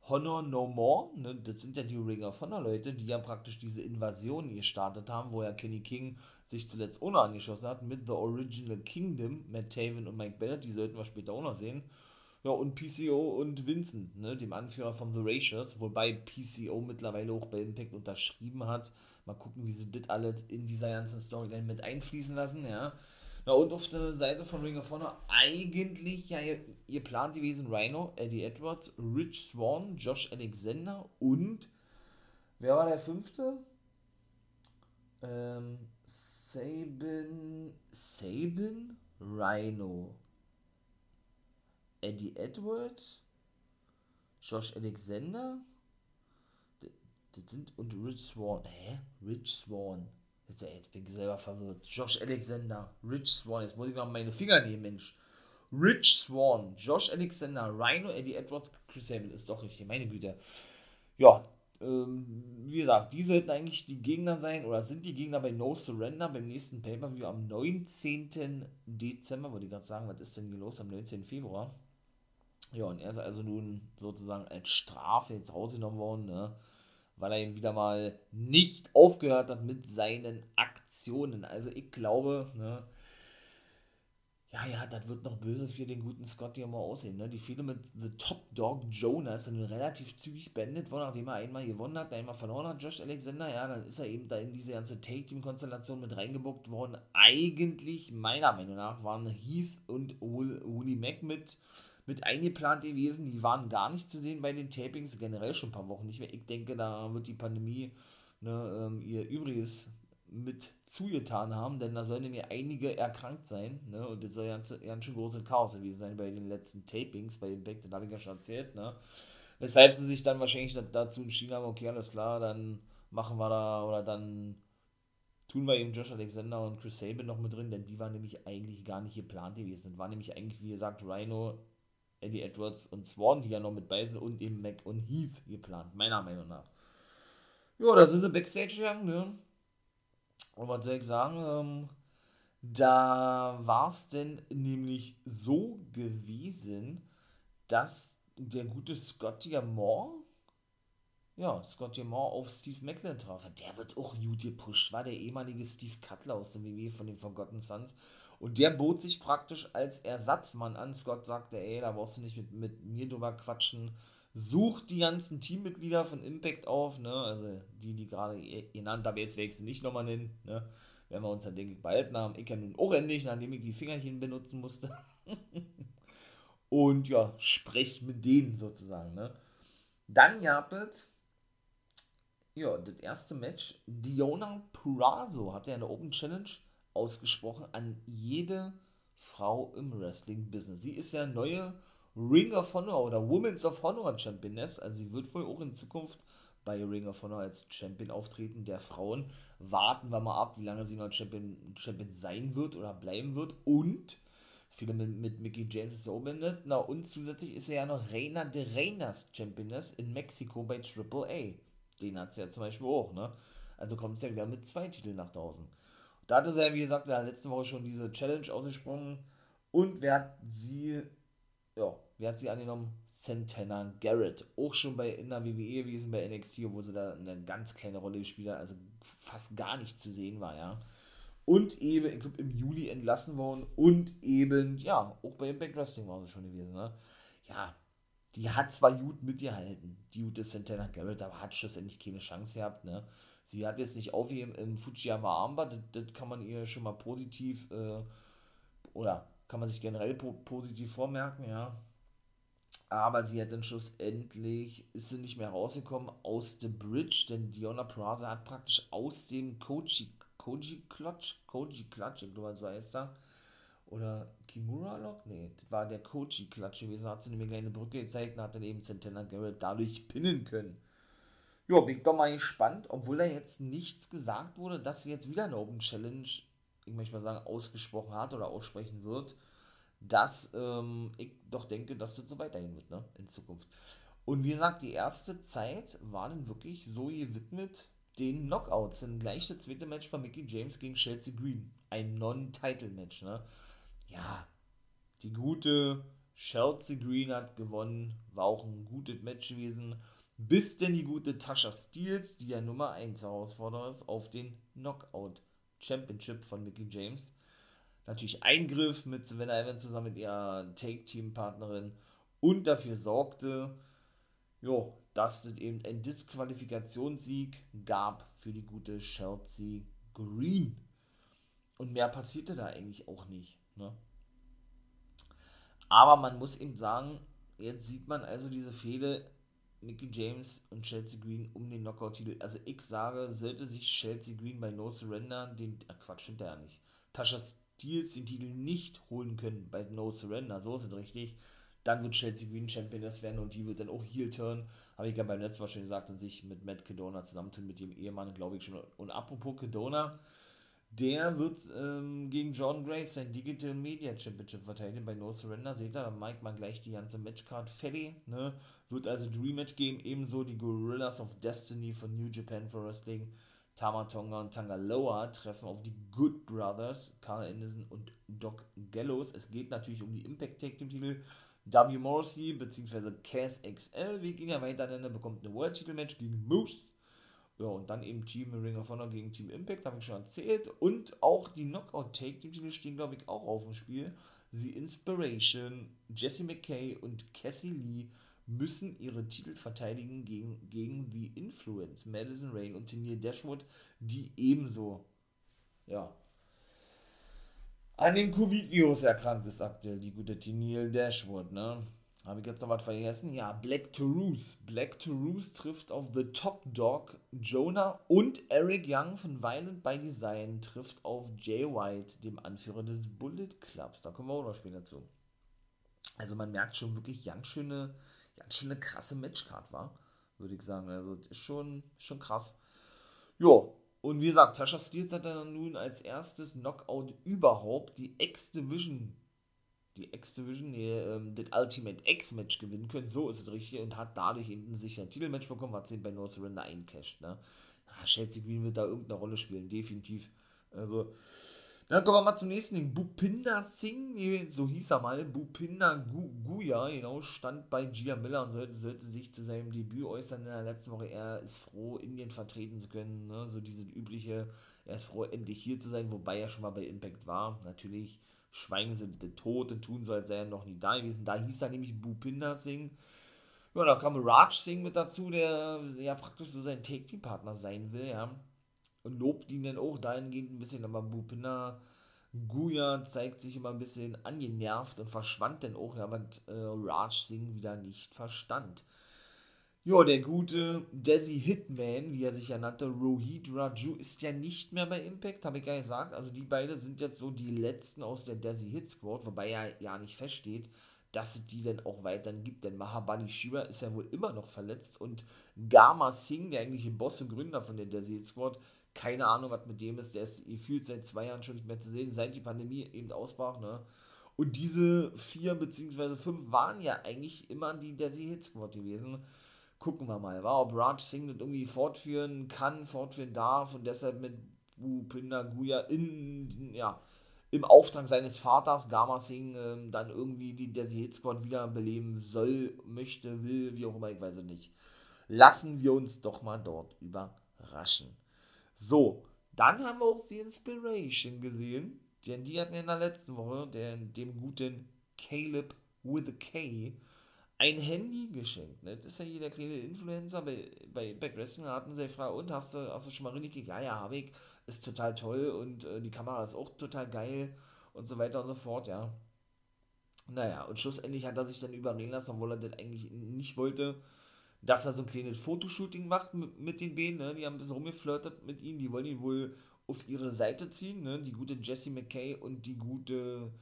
Honor No More, ne? das sind ja die Ring of Honor Leute, die ja praktisch diese Invasion gestartet haben, wo ja Kenny King sich zuletzt ohne angeschossen hat mit The Original Kingdom, Matt Taven und Mike Bennett, die sollten wir später auch noch sehen. Ja, und PCO und Vincent, ne, dem Anführer von The Racers, wobei PCO mittlerweile auch bei Impact unterschrieben hat. Mal gucken, wie sie das alles in dieser ganzen Storyline mit einfließen lassen, ja. Na, und auf der Seite von Ring of Honor eigentlich ja Plan gewesen: Rhino, Eddie Edwards, Rich Swan, Josh Alexander und wer war der fünfte? Ähm, Sabin, Sabin, Rhino, Eddie Edwards, Josh Alexander, das sind und Rich Swan. Hä? Rich Swan. Jetzt, jetzt bin ich selber verwirrt. Josh Alexander, Rich Swan. Jetzt muss ich mal meine Finger nehmen, Mensch. Rich Swan, Josh Alexander, Rhino, Eddie Edwards, Chris Sabin ist doch richtig, meine Güte. Ja, ähm, wie gesagt, die sollten eigentlich die Gegner sein oder sind die Gegner bei No Surrender beim nächsten Pay-Per-View am 19. Dezember. Wollte ich gerade sagen, was ist denn hier los am 19. Februar? Ja, und er ist also nun sozusagen als Strafe jetzt rausgenommen worden, ne? Weil er eben wieder mal nicht aufgehört hat mit seinen Aktionen. Also ich glaube, ne, ja, ja, das wird noch böse für den guten Scott hier mal aussehen. Ne? Die Fehde mit The Top Dog Jonah ist dann relativ zügig beendet worden, nachdem er einmal gewonnen hat, einmal verloren hat, Josh Alexander. Ja, dann ist er eben da in diese ganze Take-Team-Konstellation mit reingebuckt worden. Eigentlich, meiner Meinung nach, waren Heath und Willie Mack mit mit eingeplant gewesen. Die waren gar nicht zu sehen bei den Tapings, generell schon ein paar Wochen nicht mehr. Ich denke, da wird die Pandemie ne, ähm, ihr Übriges mit zugetan haben, denn da sollen ja einige erkrankt sein. Ne? Und das soll ja ganz, ganz schön große Chaos gewesen sein bei den letzten Tapings, bei Impact, das habe ich ja schon erzählt. Ne? Weshalb sie sich dann wahrscheinlich dazu entschieden haben, okay, alles klar, dann machen wir da oder dann tun wir eben Josh Alexander und Chris Sabin noch mit drin, denn die waren nämlich eigentlich gar nicht geplant gewesen. War nämlich eigentlich, wie gesagt, Rhino, Eddie Edwards und Swan, die ja noch mit bei und eben Mac und Heath geplant, meiner Meinung nach. Ja, da sind sie Backstage gegangen, ne? Und was soll ich sagen? Ähm, da war es denn nämlich so gewesen, dass der gute Scotty Moore ja, Scott Moore auf Steve Macklin traf. Der wird auch gut gepusht, war der ehemalige Steve Cutler aus dem WWE von den Forgotten Sons. Und der bot sich praktisch als Ersatzmann an. Scott sagte, ey, da brauchst du nicht mit, mit mir drüber quatschen. Such die ganzen Teammitglieder von Impact auf, ne? Also die, die gerade genannt habe, jetzt werde ich sie nicht nochmal nennen, ne? Wenn wir uns dann, denke ich, behalten haben. Ich ja nun auch endlich, nachdem ich die Fingerchen benutzen musste. Und ja, sprech mit denen sozusagen, ne? Dann gab es ja, das erste Match, Diona Purazo hat ja eine Open Challenge ausgesprochen an jede Frau im Wrestling-Business. Sie ist ja neue Ring of Honor oder Women's of Honor Championess. Also sie wird wohl auch in Zukunft bei Ring of Honor als Champion auftreten der Frauen. Warten wir mal ab, wie lange sie noch Champion, Champion sein wird oder bleiben wird. Und viele mit, mit Mickey James so beendet. Na und zusätzlich ist er ja noch Reina de Reinas Championess in Mexiko bei AAA. Den hat sie ja zum Beispiel auch, ne? Also kommt es ja wieder mit zwei Titeln nach draußen. Da hatte sie ja, wie gesagt, in der letzten Woche schon diese Challenge ausgesprungen. Und wer hat sie, ja, wer hat sie angenommen? Santana Garrett. Auch schon bei in der WWE gewesen, bei NXT, wo sie da eine ganz kleine Rolle gespielt hat, also fast gar nicht zu sehen war, ja. Und eben, ich glaube, im Juli entlassen worden und eben, ja, auch bei Impact Wrestling war sie schon gewesen, ne? Ja, die hat zwar gut mitgehalten, die gute Santana Garrett, aber hat schlussendlich keine Chance gehabt, ne? Sie hat jetzt nicht aufgegeben im Fujiyama Armbar, das, das, kann man ihr schon mal positiv, äh, oder kann man sich generell po positiv vormerken, ja. Aber sie hat dann schlussendlich, ist sie nicht mehr rausgekommen aus The Bridge, denn Diona Praza hat praktisch aus dem Koji, Koji Clutch, Koji Clutch, ich glaube, so heißt er, oder Kimura Lock? Nee, das war der Koji-Klatsch gewesen. Hat sie nämlich eine Brücke gezeigt und hat dann eben Santana Garrett dadurch pinnen können. Ja, bin ich doch mal gespannt, obwohl da jetzt nichts gesagt wurde, dass sie jetzt wieder eine Open Challenge, ich möchte mal sagen, ausgesprochen hat oder aussprechen wird, dass ähm, ich doch denke, dass das so weitergehen wird, ne, in Zukunft. Und wie gesagt, die erste Zeit war dann wirklich so gewidmet den Knockouts. Denn gleich das zweite Match war Mickey James gegen Chelsea Green. Ein Non-Title-Match, ne? ja, die gute Chelsea Green hat gewonnen, war auch ein gutes Match gewesen. Bis denn die gute Tasha Steels, die ja Nummer 1 Herausforderer ist, auf den Knockout Championship von Mickey James. Natürlich Eingriff mit Savannah Evans zusammen mit ihrer Take-Team-Partnerin und dafür sorgte, jo, dass es eben ein Disqualifikationssieg gab für die gute Chelsea Green. Und mehr passierte da eigentlich auch nicht. Ne? Aber man muss eben sagen, jetzt sieht man also diese Fehde Mickey James und Chelsea Green um den Knockout-Titel. Also ich sage, sollte sich Chelsea Green bei No Surrender den, äh Quatsch, stimmt ja nicht, Tasha Steels den Titel nicht holen können bei No Surrender, so ist es richtig, dann wird Chelsea Green Championess werden und die wird dann auch Heel Turn, habe ich ja beim letzten Mal schon gesagt, und sich mit Matt Kedona zusammentun, mit dem Ehemann, glaube ich schon. Und apropos Kedona, der wird ähm, gegen Jordan Grace sein Digital Media Championship verteidigen bei No Surrender. Seht ihr, dann meint man gleich die ganze Matchcard fertig. Ne? Wird also Dream Match geben. Ebenso die Gorillas of Destiny von New Japan Pro Wrestling. Tama Tonga und Tangaloa treffen auf die Good Brothers, Carl Anderson und Doc Gallows. Es geht natürlich um die Impact Tag Team Titel. W. Morrissey bzw. Cass XL. Wir gehen ja weiter, denn er bekommt eine World Titel Match gegen Moose. Ja, und dann eben Team Ring of Honor gegen Team Impact, habe ich schon erzählt. Und auch die Knockout Take Team Titel stehen, glaube ich, auch auf dem Spiel. The Inspiration, Jesse McKay und Cassie Lee müssen ihre Titel verteidigen gegen, gegen The Influence, Madison Rain und Tennille Dashwood, die ebenso, ja, an dem Covid-Virus erkrankt ist aktuell, die gute Tennille Dashwood, ne? Habe ich jetzt noch was vergessen? Ja, Black Toulouse. Black Toulouse trifft auf The Top Dog Jonah und Eric Young von Violent by Design trifft auf Jay White, dem Anführer des Bullet Clubs. Da kommen wir auch noch später zu. Also man merkt schon wirklich ganz schöne, ganz schöne krasse Matchcard war, würde ich sagen. Also ist schon, schon krass. Ja, und wie gesagt, Tasha Steels hat dann nun als erstes Knockout überhaupt die X-Division die X-Division, nee, ähm, das Ultimate X-Match gewinnen können, so ist es richtig, und hat dadurch eben ein sicheres Titelmatch bekommen, was sie bei No Surrender eincasht, ne. Ja, Chelsea Green wird da irgendeine Rolle spielen, definitiv. Also, dann kommen wir mal zum nächsten Ding. Bupinda Singh, so hieß er mal, Bupinda Guya, genau, stand bei Gia Miller und sollte, sollte sich zu seinem Debüt äußern in der letzten Woche. Er ist froh, Indien vertreten zu können, ne? so diese übliche, er ist froh, endlich hier zu sein, wobei er schon mal bei Impact war, natürlich schweigen sie bitte tot und tun so, als er noch nie da gewesen. Da hieß er nämlich Bhupinder Singh. Ja, da kam Raj Singh mit dazu, der ja praktisch so sein Take-Team-Partner sein will, ja. Und lobt ihn dann auch dahingehend ein bisschen, aber Bhupinder Guya zeigt sich immer ein bisschen angenervt und verschwand dann auch, ja, was äh, Raj Singh wieder nicht verstand. Ja, der gute Desi Hitman, wie er sich ja nannte, Rohit Raju, ist ja nicht mehr bei Impact, habe ich ja gesagt. Also die beiden sind jetzt so die letzten aus der Desi Hit Squad, wobei ja ja nicht feststeht, dass es die dann auch weiterhin gibt. Denn Mahabani Shiva ist ja wohl immer noch verletzt und Gama Singh, der eigentliche Boss und Gründer von der Desi Hit Squad, keine Ahnung, was mit dem ist. Der ist gefühlt seit zwei Jahren schon nicht mehr zu sehen, seit die Pandemie eben ausbrach, ne? Und diese vier beziehungsweise fünf waren ja eigentlich immer die Desi Hit Squad gewesen gucken wir mal, war, ob Raj Singh das irgendwie fortführen kann, fortführen darf und deshalb mit Bhupinder Guya in, ja, im Auftrag seines Vaters, Gama Singh, ähm, dann irgendwie die Desi Hit Squad wiederbeleben soll, möchte, will, wie auch immer, ich weiß es nicht. Lassen wir uns doch mal dort überraschen. So, dann haben wir auch die Inspiration gesehen, denn die hatten in der letzten Woche den, dem guten Caleb with a K ein Handy geschenkt. Ne? Das ist ja hier der kleine Influencer. Bei, bei Back Wrestling hatten sie gefragt, und hast du, hast du schon mal richtig? Ja, ja, habe ich. Ist total toll und äh, die Kamera ist auch total geil und so weiter und so fort, ja. Naja, und schlussendlich hat er sich dann überreden lassen, obwohl er das eigentlich nicht wollte, dass er so ein kleines Fotoshooting macht mit, mit den Beinen. Ne? Die haben ein bisschen rumgeflirtet mit ihm. Die wollen ihn wohl auf ihre Seite ziehen. Ne? Die gute Jessie McKay und die gute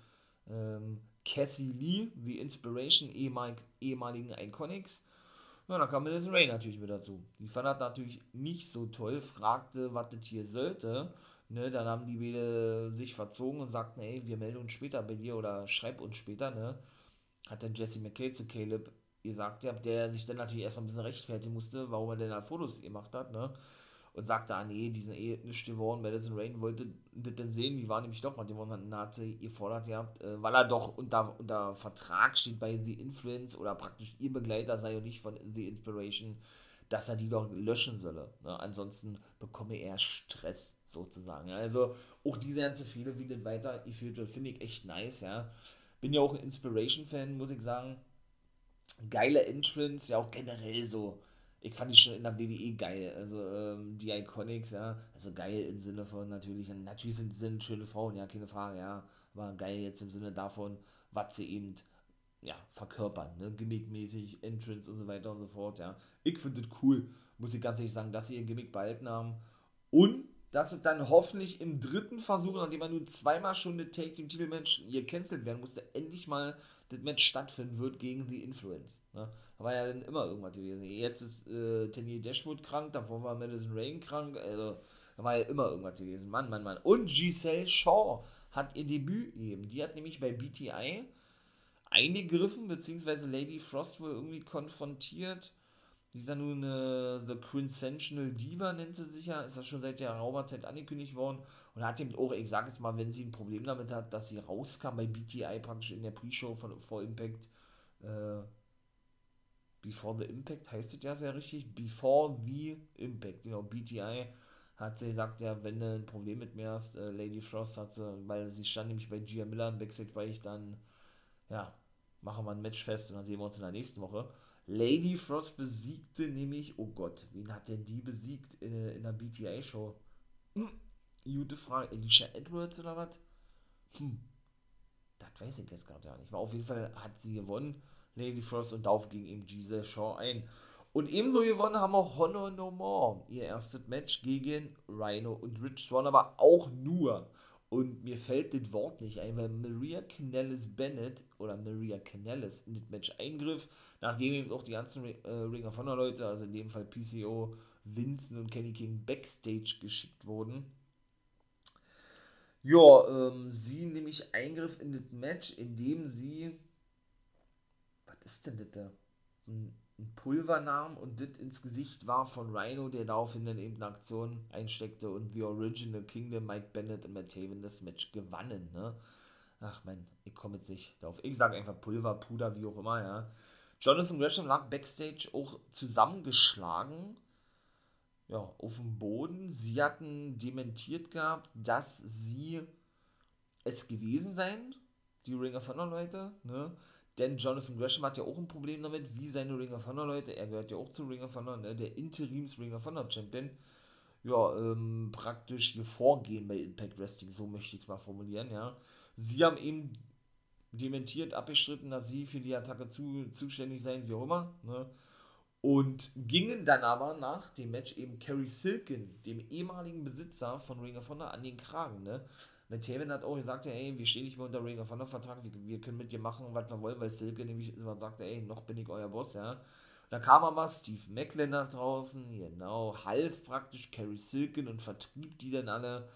ähm, Cassie Lee, The Inspiration, ehemalig, ehemaligen Iconics. Ja, dann kam Madison Ray natürlich mit dazu. Die fand das natürlich nicht so toll, fragte, was das hier sollte. Ne, dann haben die beide sich verzogen und sagten, ey, wir melden uns später bei dir oder schreib uns später, ne? Hat dann Jesse McKay zu Caleb gesagt, der sich dann natürlich erstmal ein bisschen rechtfertigen musste, warum er denn da Fotos gemacht hat, ne? Und sagte, ah nee, die sind eh nicht geworden. Madison Rain wollte das denn sehen, die war nämlich doch mal, die wurden Nazi gefordert gehabt, äh, weil er doch unter, unter Vertrag steht bei The Influence oder praktisch ihr Begleiter sei und nicht von The Inspiration, dass er die doch löschen solle. Ne? Ansonsten bekomme er Stress sozusagen. Also auch diese ganze Fehler, wie das weitergeführt wird, finde ich echt nice, ja. Bin ja auch ein Inspiration-Fan, muss ich sagen. Geile Entrance, ja auch generell so ich fand die schon in der WWE geil. Also ähm, die Iconics, ja. Also geil im Sinne von natürlich, natürlich sind, sind schöne Frauen, ja, keine Frage, ja. Aber geil jetzt im Sinne davon, was sie eben ja, verkörpern, ne? Gimmickmäßig, Entrance und so weiter und so fort, ja. Ich finde es cool, muss ich ganz ehrlich sagen, dass sie ihr Gimmick behalten haben. Und dass es dann hoffentlich im dritten Versuch, nachdem man nun zweimal schon eine Take Team Titelmatch hier cancelt werden musste, endlich mal das Match stattfinden wird gegen The Influence. Ne? War ja dann immer irgendwas gewesen. Jetzt ist äh, Tennille Dashwood krank, davor war Madison Rain krank, also da war ja immer irgendwas gewesen. Mann, Mann, Mann. Und Giselle Shaw hat ihr Debüt gegeben. Die hat nämlich bei BTI eingegriffen, beziehungsweise Lady Frost wohl irgendwie konfrontiert. Die ist ja nun äh, The Quintessential Diva, nennt sie sich ja. Ist ja schon seit der Raumerzeit angekündigt worden. Und hat eben auch, ich sag jetzt mal, wenn sie ein Problem damit hat, dass sie rauskam bei BTI praktisch in der Pre-Show von vor Impact. Äh, Before the Impact heißt es ja sehr richtig. Before the Impact, genau. BTI hat sie gesagt, ja, wenn du ein Problem mit mir hast, äh, Lady Frost hat sie, weil sie stand nämlich bei Gia Miller im Backstage, weil ich dann, ja, machen wir ein Match fest und dann sehen wir uns in der nächsten Woche. Lady Frost besiegte nämlich, oh Gott, wen hat denn die besiegt in, in der BTA-Show? Hm, gute Frage. Alicia Edwards oder was? Hm. Das weiß ich jetzt gerade ja nicht. War auf jeden Fall hat sie gewonnen, Lady Frost, und darauf ging eben Giselle Shaw ein. Und ebenso gewonnen haben auch Honor No More ihr erstes Match gegen Rhino und Rich Swan, aber auch nur. Und mir fällt das Wort nicht ein, weil Maria Canellis Bennett oder Maria Canellis in das Match eingriff, nachdem eben auch die ganzen äh, Ring of Honor Leute, also in dem Fall PCO, Vincent und Kenny King backstage geschickt wurden. Ja, ähm, sie nämlich Eingriff in das Match, indem sie. Was ist denn das da? Ein, ein Pulver nahm und das ins Gesicht war von Rhino, der daraufhin dann eben eine Aktion einsteckte und The Original Kingdom, Mike Bennett und Matt Haven das Match gewannen, ne? Ach man, ich komme jetzt nicht darauf. Ich sage einfach Pulver, Puder, wie auch immer, ja. Jonathan Gresham lag backstage auch zusammengeschlagen ja, auf dem Boden. Sie hatten dementiert gehabt, dass sie es gewesen seien, die Ring of Honor Leute, ne? Denn Jonathan Gresham hat ja auch ein Problem damit, wie seine Ring of Honor Leute, er gehört ja auch zu Ring of Honor, ne? der Interims Ring of Honor Champion, ja, ähm, praktisch hier vorgehen bei Impact Wrestling, so möchte ich es mal formulieren, ja. Sie haben eben dementiert, abgestritten, dass sie für die Attacke zu, zuständig seien, wie auch immer, ne? Und gingen dann aber nach dem Match eben Kerry Silken, dem ehemaligen Besitzer von Ring of Honor, an den Kragen. Ne? Matt Taven hat auch gesagt, ey, wir stehen nicht mehr unter Ring of Honor Vertrag, wir, wir können mit dir machen, was wir wollen, weil Silke nämlich sagte, ey, noch bin ich euer Boss, ja. Da kam aber Steve Macklin nach draußen, genau, half praktisch Kerry Silken und vertrieb die dann alle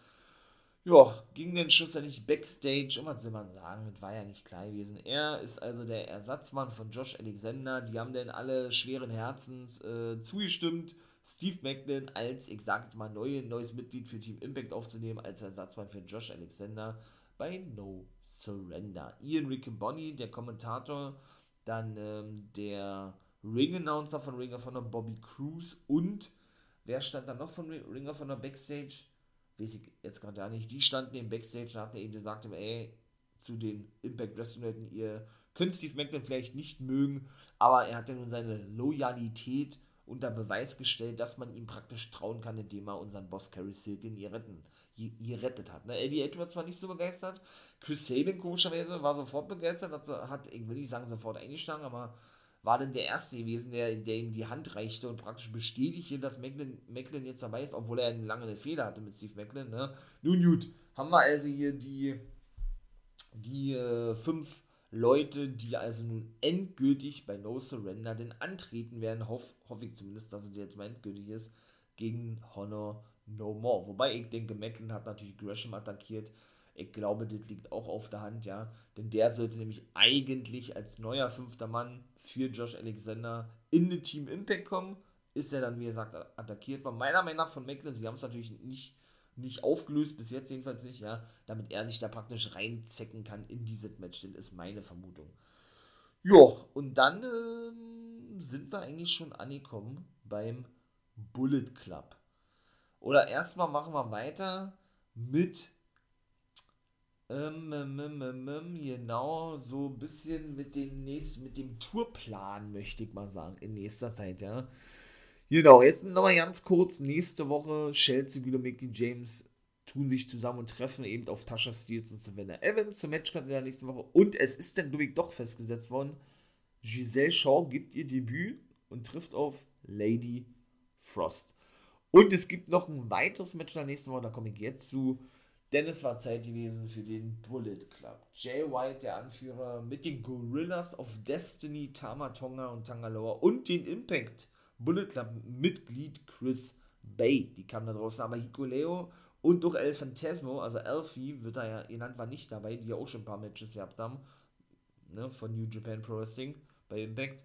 ja, ging den Schuss ja nicht backstage, und was soll man sagen, das war ja nicht klar gewesen. Er ist also der Ersatzmann von Josh Alexander, die haben dann alle schweren Herzens äh, zugestimmt, Steve Macklin als, ich sag jetzt mal, neue, neues Mitglied für Team Impact aufzunehmen, als Ersatzmann für Josh Alexander bei No Surrender. Ian Riccoboni, der Kommentator, dann ähm, der Ring-Announcer von Ring of Honor, Bobby Cruz und wer stand da noch von Ring of Honor Backstage? weiß ich jetzt gerade gar nicht, die standen im Backstage und hatten eben gesagt, ey, zu den Impact Wrestling Leuten, ihr könnt Steve Macklin vielleicht nicht mögen, aber er hat ja nun seine Loyalität unter Beweis gestellt, dass man ihm praktisch trauen kann, indem er unseren Boss Carrie Silken hier, retten, hier, hier rettet hat. Ne? Eddie Edwards war nicht so begeistert, Chris Sabin komischerweise war sofort begeistert, hat, hat ich will nicht sagen sofort eingeschlagen, aber war denn der Erste gewesen, der, der ihm die Hand reichte und praktisch bestätigte, dass Macklin, Macklin jetzt dabei ist, obwohl er eine lange Fehler hatte mit Steve Macklin. Ne? Nun gut, haben wir also hier die, die äh, fünf Leute, die also nun endgültig bei No Surrender denn antreten werden, hoff, hoffe ich zumindest, dass es jetzt mal endgültig ist, gegen Honor No More. Wobei ich denke, Macklin hat natürlich Gresham attackiert. Ich glaube, das liegt auch auf der Hand, ja. Denn der sollte nämlich eigentlich als neuer fünfter Mann für Josh Alexander in den Team Impact kommen. Ist er dann, wie gesagt, attackiert worden. Meiner Meinung nach von Macklin, sie haben es natürlich nicht, nicht aufgelöst, bis jetzt jedenfalls nicht, ja, damit er sich da praktisch reinzecken kann in dieses Match. Das ist meine Vermutung. Ja, und dann äh, sind wir eigentlich schon angekommen beim Bullet Club. Oder erstmal machen wir weiter mit ähm, ähm, ähm, ähm, ähm, genau, so ein bisschen mit dem nächsten, mit dem Tourplan, möchte ich mal sagen, in nächster Zeit, ja. Genau, jetzt nochmal ganz kurz, nächste Woche, Chelsea wieder Mickey James tun sich zusammen und treffen eben auf Tasha Steels und Savannah Evans zum Match in der nächsten Woche. Und es ist dann, glaube ich, doch festgesetzt worden, Giselle Shaw gibt ihr Debüt und trifft auf Lady Frost. Und es gibt noch ein weiteres Match in der nächsten Woche, da komme ich jetzt zu. Denn es war Zeit gewesen für den Bullet Club. Jay White, der Anführer, mit den Gorillas of Destiny, Tamatonga und Tangaloa und den Impact Bullet Club Mitglied Chris Bay. Die kamen da draußen, aber Hikuleo und auch El Fantasmo, also Elfie wird da ja genannt, war nicht dabei, die ja auch schon ein paar Matches gehabt haben. Ne, von New Japan Pro Wrestling bei Impact.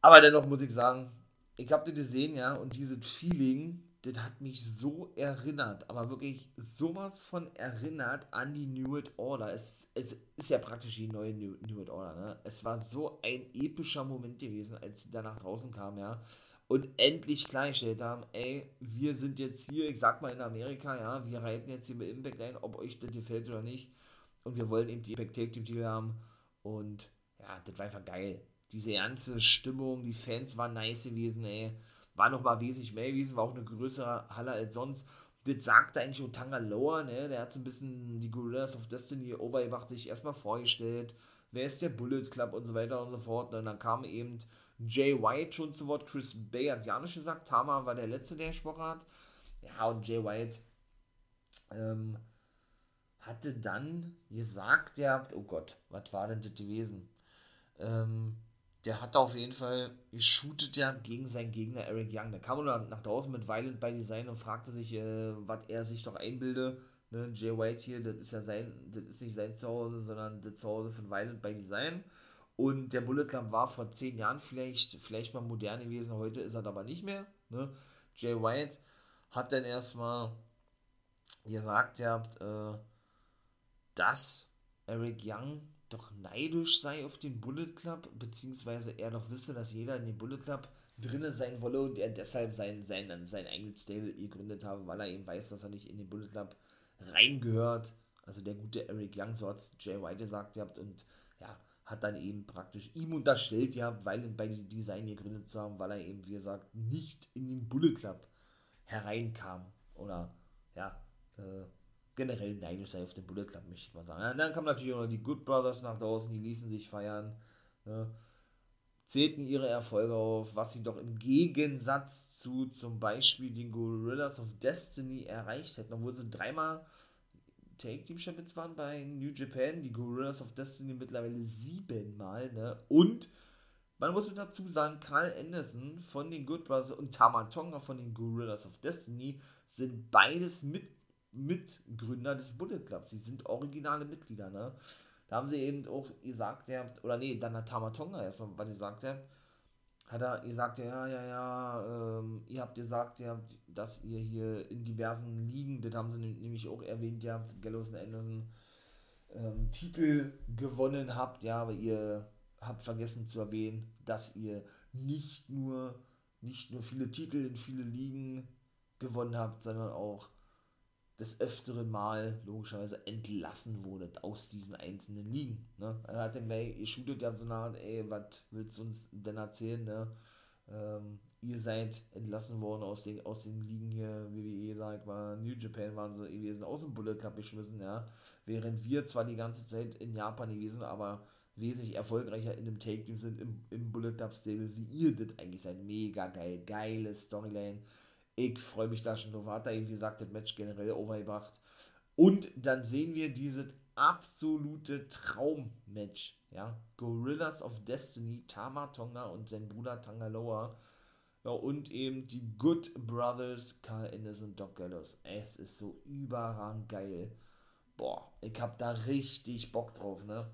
Aber dennoch muss ich sagen, ich habe das gesehen, ja, und dieses Feeling, das hat mich so erinnert, aber wirklich sowas von erinnert an die New World Order. Es, es ist ja praktisch die neue New, New World Order, ne? Es war so ein epischer Moment gewesen, als sie da nach draußen kamen, ja. Und endlich klargestellt haben, ey, wir sind jetzt hier, ich sag mal in Amerika, ja, wir reiten jetzt hier mit Impact ein, ob euch das gefällt oder nicht. Und wir wollen eben die Impact Take Team Titel haben. Und ja, das war einfach geil. Diese ganze Stimmung, die Fans waren nice gewesen, ey war nochmal wesentlich mehr gewesen, war auch eine größere Halle als sonst. das sagte eigentlich Otanga Lower, ne? Der hat so ein bisschen die Gorillas of Destiny overgebracht, sich erstmal vorgestellt, wer ist der Bullet Club und so weiter und so fort. Und dann kam eben Jay White schon zu Wort, Chris Bay hat ja nicht gesagt, Tama war der Letzte, der gesprochen hat. Ja, und Jay White ähm, hatte dann gesagt, ja, oh Gott, was war denn das gewesen? Ähm, der hat auf jeden Fall geshootet ja gegen seinen Gegner Eric Young. Der kam dann nach draußen mit Violent by Design und fragte sich, äh, was er sich doch einbilde. Ne, Jay White hier, das ist ja sein, das ist nicht sein Zuhause, sondern das Zuhause von Violent by Design. Und der Bullet Club war vor zehn Jahren vielleicht, vielleicht mal modern gewesen, heute ist er aber nicht mehr. Ne? Jay White hat dann erstmal gesagt, ihr habt, äh, dass Eric Young doch neidisch sei auf den Bullet Club, beziehungsweise er doch wisse, dass jeder in den Bullet Club drinnen sein wolle und er deshalb sein, sein, sein eigenes Stable gegründet habe, weil er eben weiß, dass er nicht in den Bullet Club reingehört. Also der gute Eric Young, so hat es Jay White gesagt gehabt und ja, hat dann eben praktisch ihm unterstellt gehabt, weil bei diesem Design gegründet zu haben, weil er eben, wie gesagt, nicht in den Bullet Club hereinkam oder ja, äh, generell neidisch sei auf den Bullet Club, möchte ich mal sagen. Und dann kamen natürlich auch noch die Good Brothers nach draußen, die ließen sich feiern, ne? zählten ihre Erfolge auf, was sie doch im Gegensatz zu zum Beispiel den Gorillas of Destiny erreicht hätten, obwohl sie dreimal Take Team Champions waren bei New Japan, die Gorillas of Destiny mittlerweile siebenmal, ne? Und man muss mit dazu sagen, Carl Anderson von den Good Brothers und Tamatonga von den Gorillas of Destiny sind beides mit Mitgründer des Bullet Clubs. Sie sind originale Mitglieder, ne? Da haben sie eben auch gesagt, ja, oder nee, dann hat Tamatonga erstmal, was gesagt hat, hat er gesagt, ja, ja, ja, ähm, ihr habt gesagt, ja, dass ihr hier in diversen Ligen, das haben sie nämlich auch erwähnt, ja, Gallows und Anderson, ähm, Titel gewonnen habt, ja, aber ihr habt vergessen zu erwähnen, dass ihr nicht nur, nicht nur viele Titel in viele Ligen gewonnen habt, sondern auch des öfteren Mal logischerweise entlassen wurde aus diesen einzelnen Ligen. Ne? Er hat dann gleich, ihr shootet ja so nach, ey, was willst du uns denn erzählen, ne? Ähm, ihr seid entlassen worden aus den, aus den Ligen hier, WWE, sag mal, New Japan waren sie gewesen, aus dem Bullet Club geschmissen, ja. Während wir zwar die ganze Zeit in Japan gewesen, aber wesentlich erfolgreicher in dem Take-Team sind im, im Bullet Club Stable, wie ihr das eigentlich seid. Mega geil, geile Storyline ich freue mich da schon drauf. Hat er eben, wie gesagt, das Match generell overgebracht. Und dann sehen wir dieses absolute Traummatch. Ja, Gorillas of Destiny, Tama Tonga und sein Bruder Tangaloa. Ja, und eben die Good Brothers, Carl Ennis und Doc Gallows. Es ist so überragend geil. Boah, ich hab da richtig Bock drauf, ne?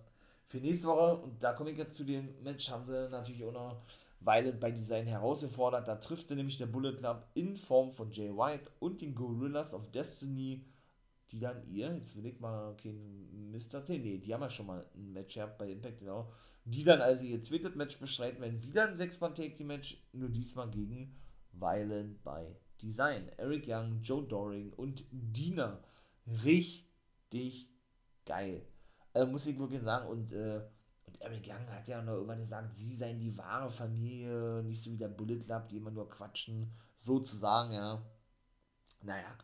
Für nächste Woche, und da komme ich jetzt zu dem Match, haben sie natürlich auch noch Violent by Design herausgefordert. Da trifft nämlich der Bullet Club in Form von Jay White und den Gorillas of Destiny, die dann ihr, jetzt will ich mal kein Mr. 10, nee, die haben ja schon mal ein Match gehabt bei Impact, genau, die dann also ihr zweites Match bestreiten werden, wieder ein 6-Mann-Take-Team-Match, nur diesmal gegen Violent by Design. Eric Young, Joe Doring und Dina. Richtig geil. Äh, muss ich wirklich sagen, und äh, Eric Young hat ja noch irgendwann gesagt, sie seien die wahre Familie, nicht so wie der Bullet Club, die immer nur quatschen, sozusagen, ja. Naja,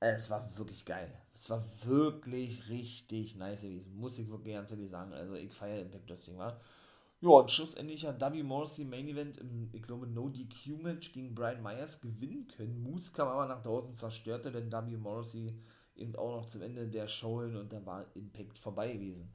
es war wirklich geil. Es war wirklich richtig nice gewesen. Muss ich wirklich ganz ehrlich sagen. Also, ich feiere Impact Wrestling, war. Ja, und schlussendlich hat W. Morrissey Main Event im, ich glaube, No DQ Match gegen Brian Myers gewinnen können. Moose kam aber nach draußen, zerstörte denn W. Morrissey eben auch noch zum Ende der Show hin und dann war Impact vorbei gewesen.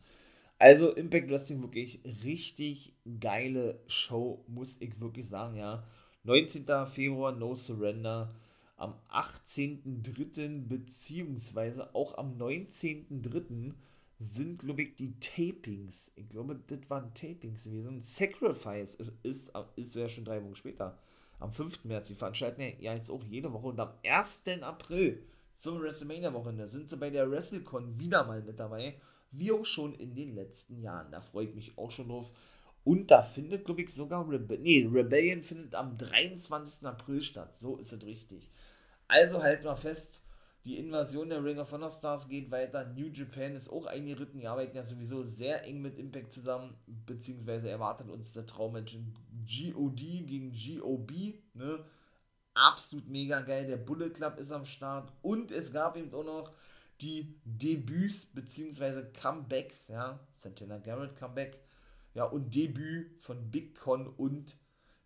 Also Impact Wrestling wirklich richtig geile Show, muss ich wirklich sagen, ja. 19. Februar No Surrender, am 18.03. beziehungsweise auch am 19.03. sind, glaube ich, die Tapings. Ich glaube, das waren Tapings gewesen. Sacrifice ist, ist, ist ja schon drei Wochen später. Am 5. März. Die veranstalten ja jetzt auch jede Woche. Und am 1. April zum WrestleMania-Wochenende sind sie bei der WrestleCon wieder mal mit dabei wie auch schon in den letzten Jahren. Da freue ich mich auch schon drauf. Und da findet, glaube ich, sogar Rebe nee, Rebellion findet am 23. April statt. So ist es richtig. Also halt mal fest, die Invasion der Ring of Honor Stars geht weiter. New Japan ist auch eingeritten. Die arbeiten ja sowieso sehr eng mit Impact zusammen, beziehungsweise erwartet uns der Traummatch GOD gegen GOB. Ne? absolut mega geil. Der Bullet Club ist am Start und es gab eben auch noch die Debüts bzw. Comebacks, ja, Santana Garrett Comeback, ja, und Debüt von Big Con und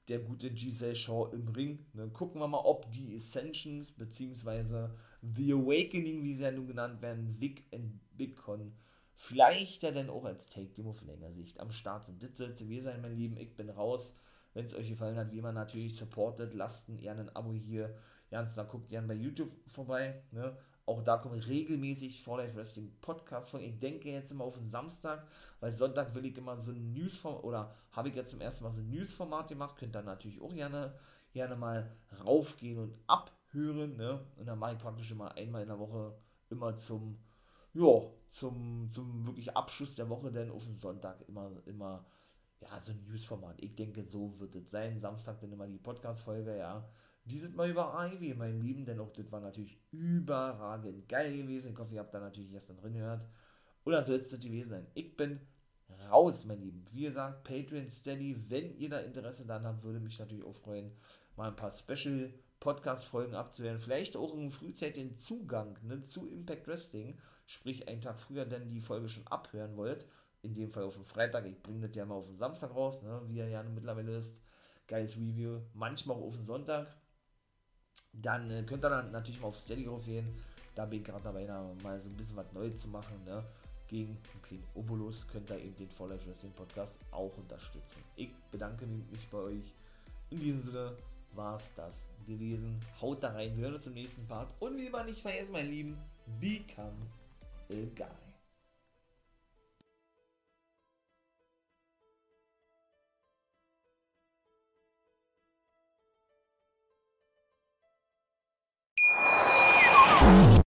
der gute Giselle Shaw im Ring. Ne, gucken wir mal, ob die Ascensions bzw. The Awakening, wie sie ja nun genannt werden, Vic und Big Con, vielleicht ja dann auch als Take-Demo von länger Sicht am Start sind. Das soll wir sein, mein Lieben. Ich bin raus. Wenn es euch gefallen hat, wie immer natürlich supportet, lasst ein, gerne ein Abo hier. Jans, dann guckt gerne bei YouTube vorbei. Ne? Auch da kommen regelmäßig For Life Wrestling Podcasts von. Ich denke jetzt immer auf den Samstag, weil Sonntag will ich immer so ein Newsformat oder habe ich jetzt zum ersten Mal so ein Newsformat gemacht. Könnt dann natürlich auch gerne, gerne mal raufgehen und abhören. Ne? Und dann mache ich praktisch immer einmal in der Woche immer zum, ja, zum, zum wirklich Abschluss der Woche, denn auf den Sonntag immer, immer, ja, so ein Newsformat. Ich denke, so wird es sein. Samstag dann immer die Podcast-Folge, ja. Die sind mal über Ivy, mein Lieben, denn auch das war natürlich überragend geil gewesen. Ich hoffe, ihr habt da natürlich erst drin gehört. Oder soll es das gewesen sein? Ich bin raus, mein Lieben. Wie gesagt, Patreon Steady, wenn ihr da Interesse daran habt, würde mich natürlich auch freuen, mal ein paar Special Podcast-Folgen abzuhören. Vielleicht auch einen frühzeitigen Zugang ne, zu Impact Wrestling, sprich einen Tag früher, denn die Folge schon abhören wollt. In dem Fall auf den Freitag. Ich bringe das ja mal auf den Samstag raus, ne, wie ihr ja mittlerweile wisst. Geiles Review. Manchmal auch auf den Sonntag dann äh, könnt ihr dann natürlich mal auf Steady gehen. Da bin ich gerade dabei, mal so ein bisschen was Neues zu machen. Ne? Gegen einen kleinen Obolus könnt ihr eben den For Life Wrestling Podcast auch unterstützen. Ich bedanke mich bei euch. In diesem Sinne war es das gewesen. Haut da rein, wir hören uns im nächsten Part. Und wie immer nicht vergessen, mein Lieben, become a guy.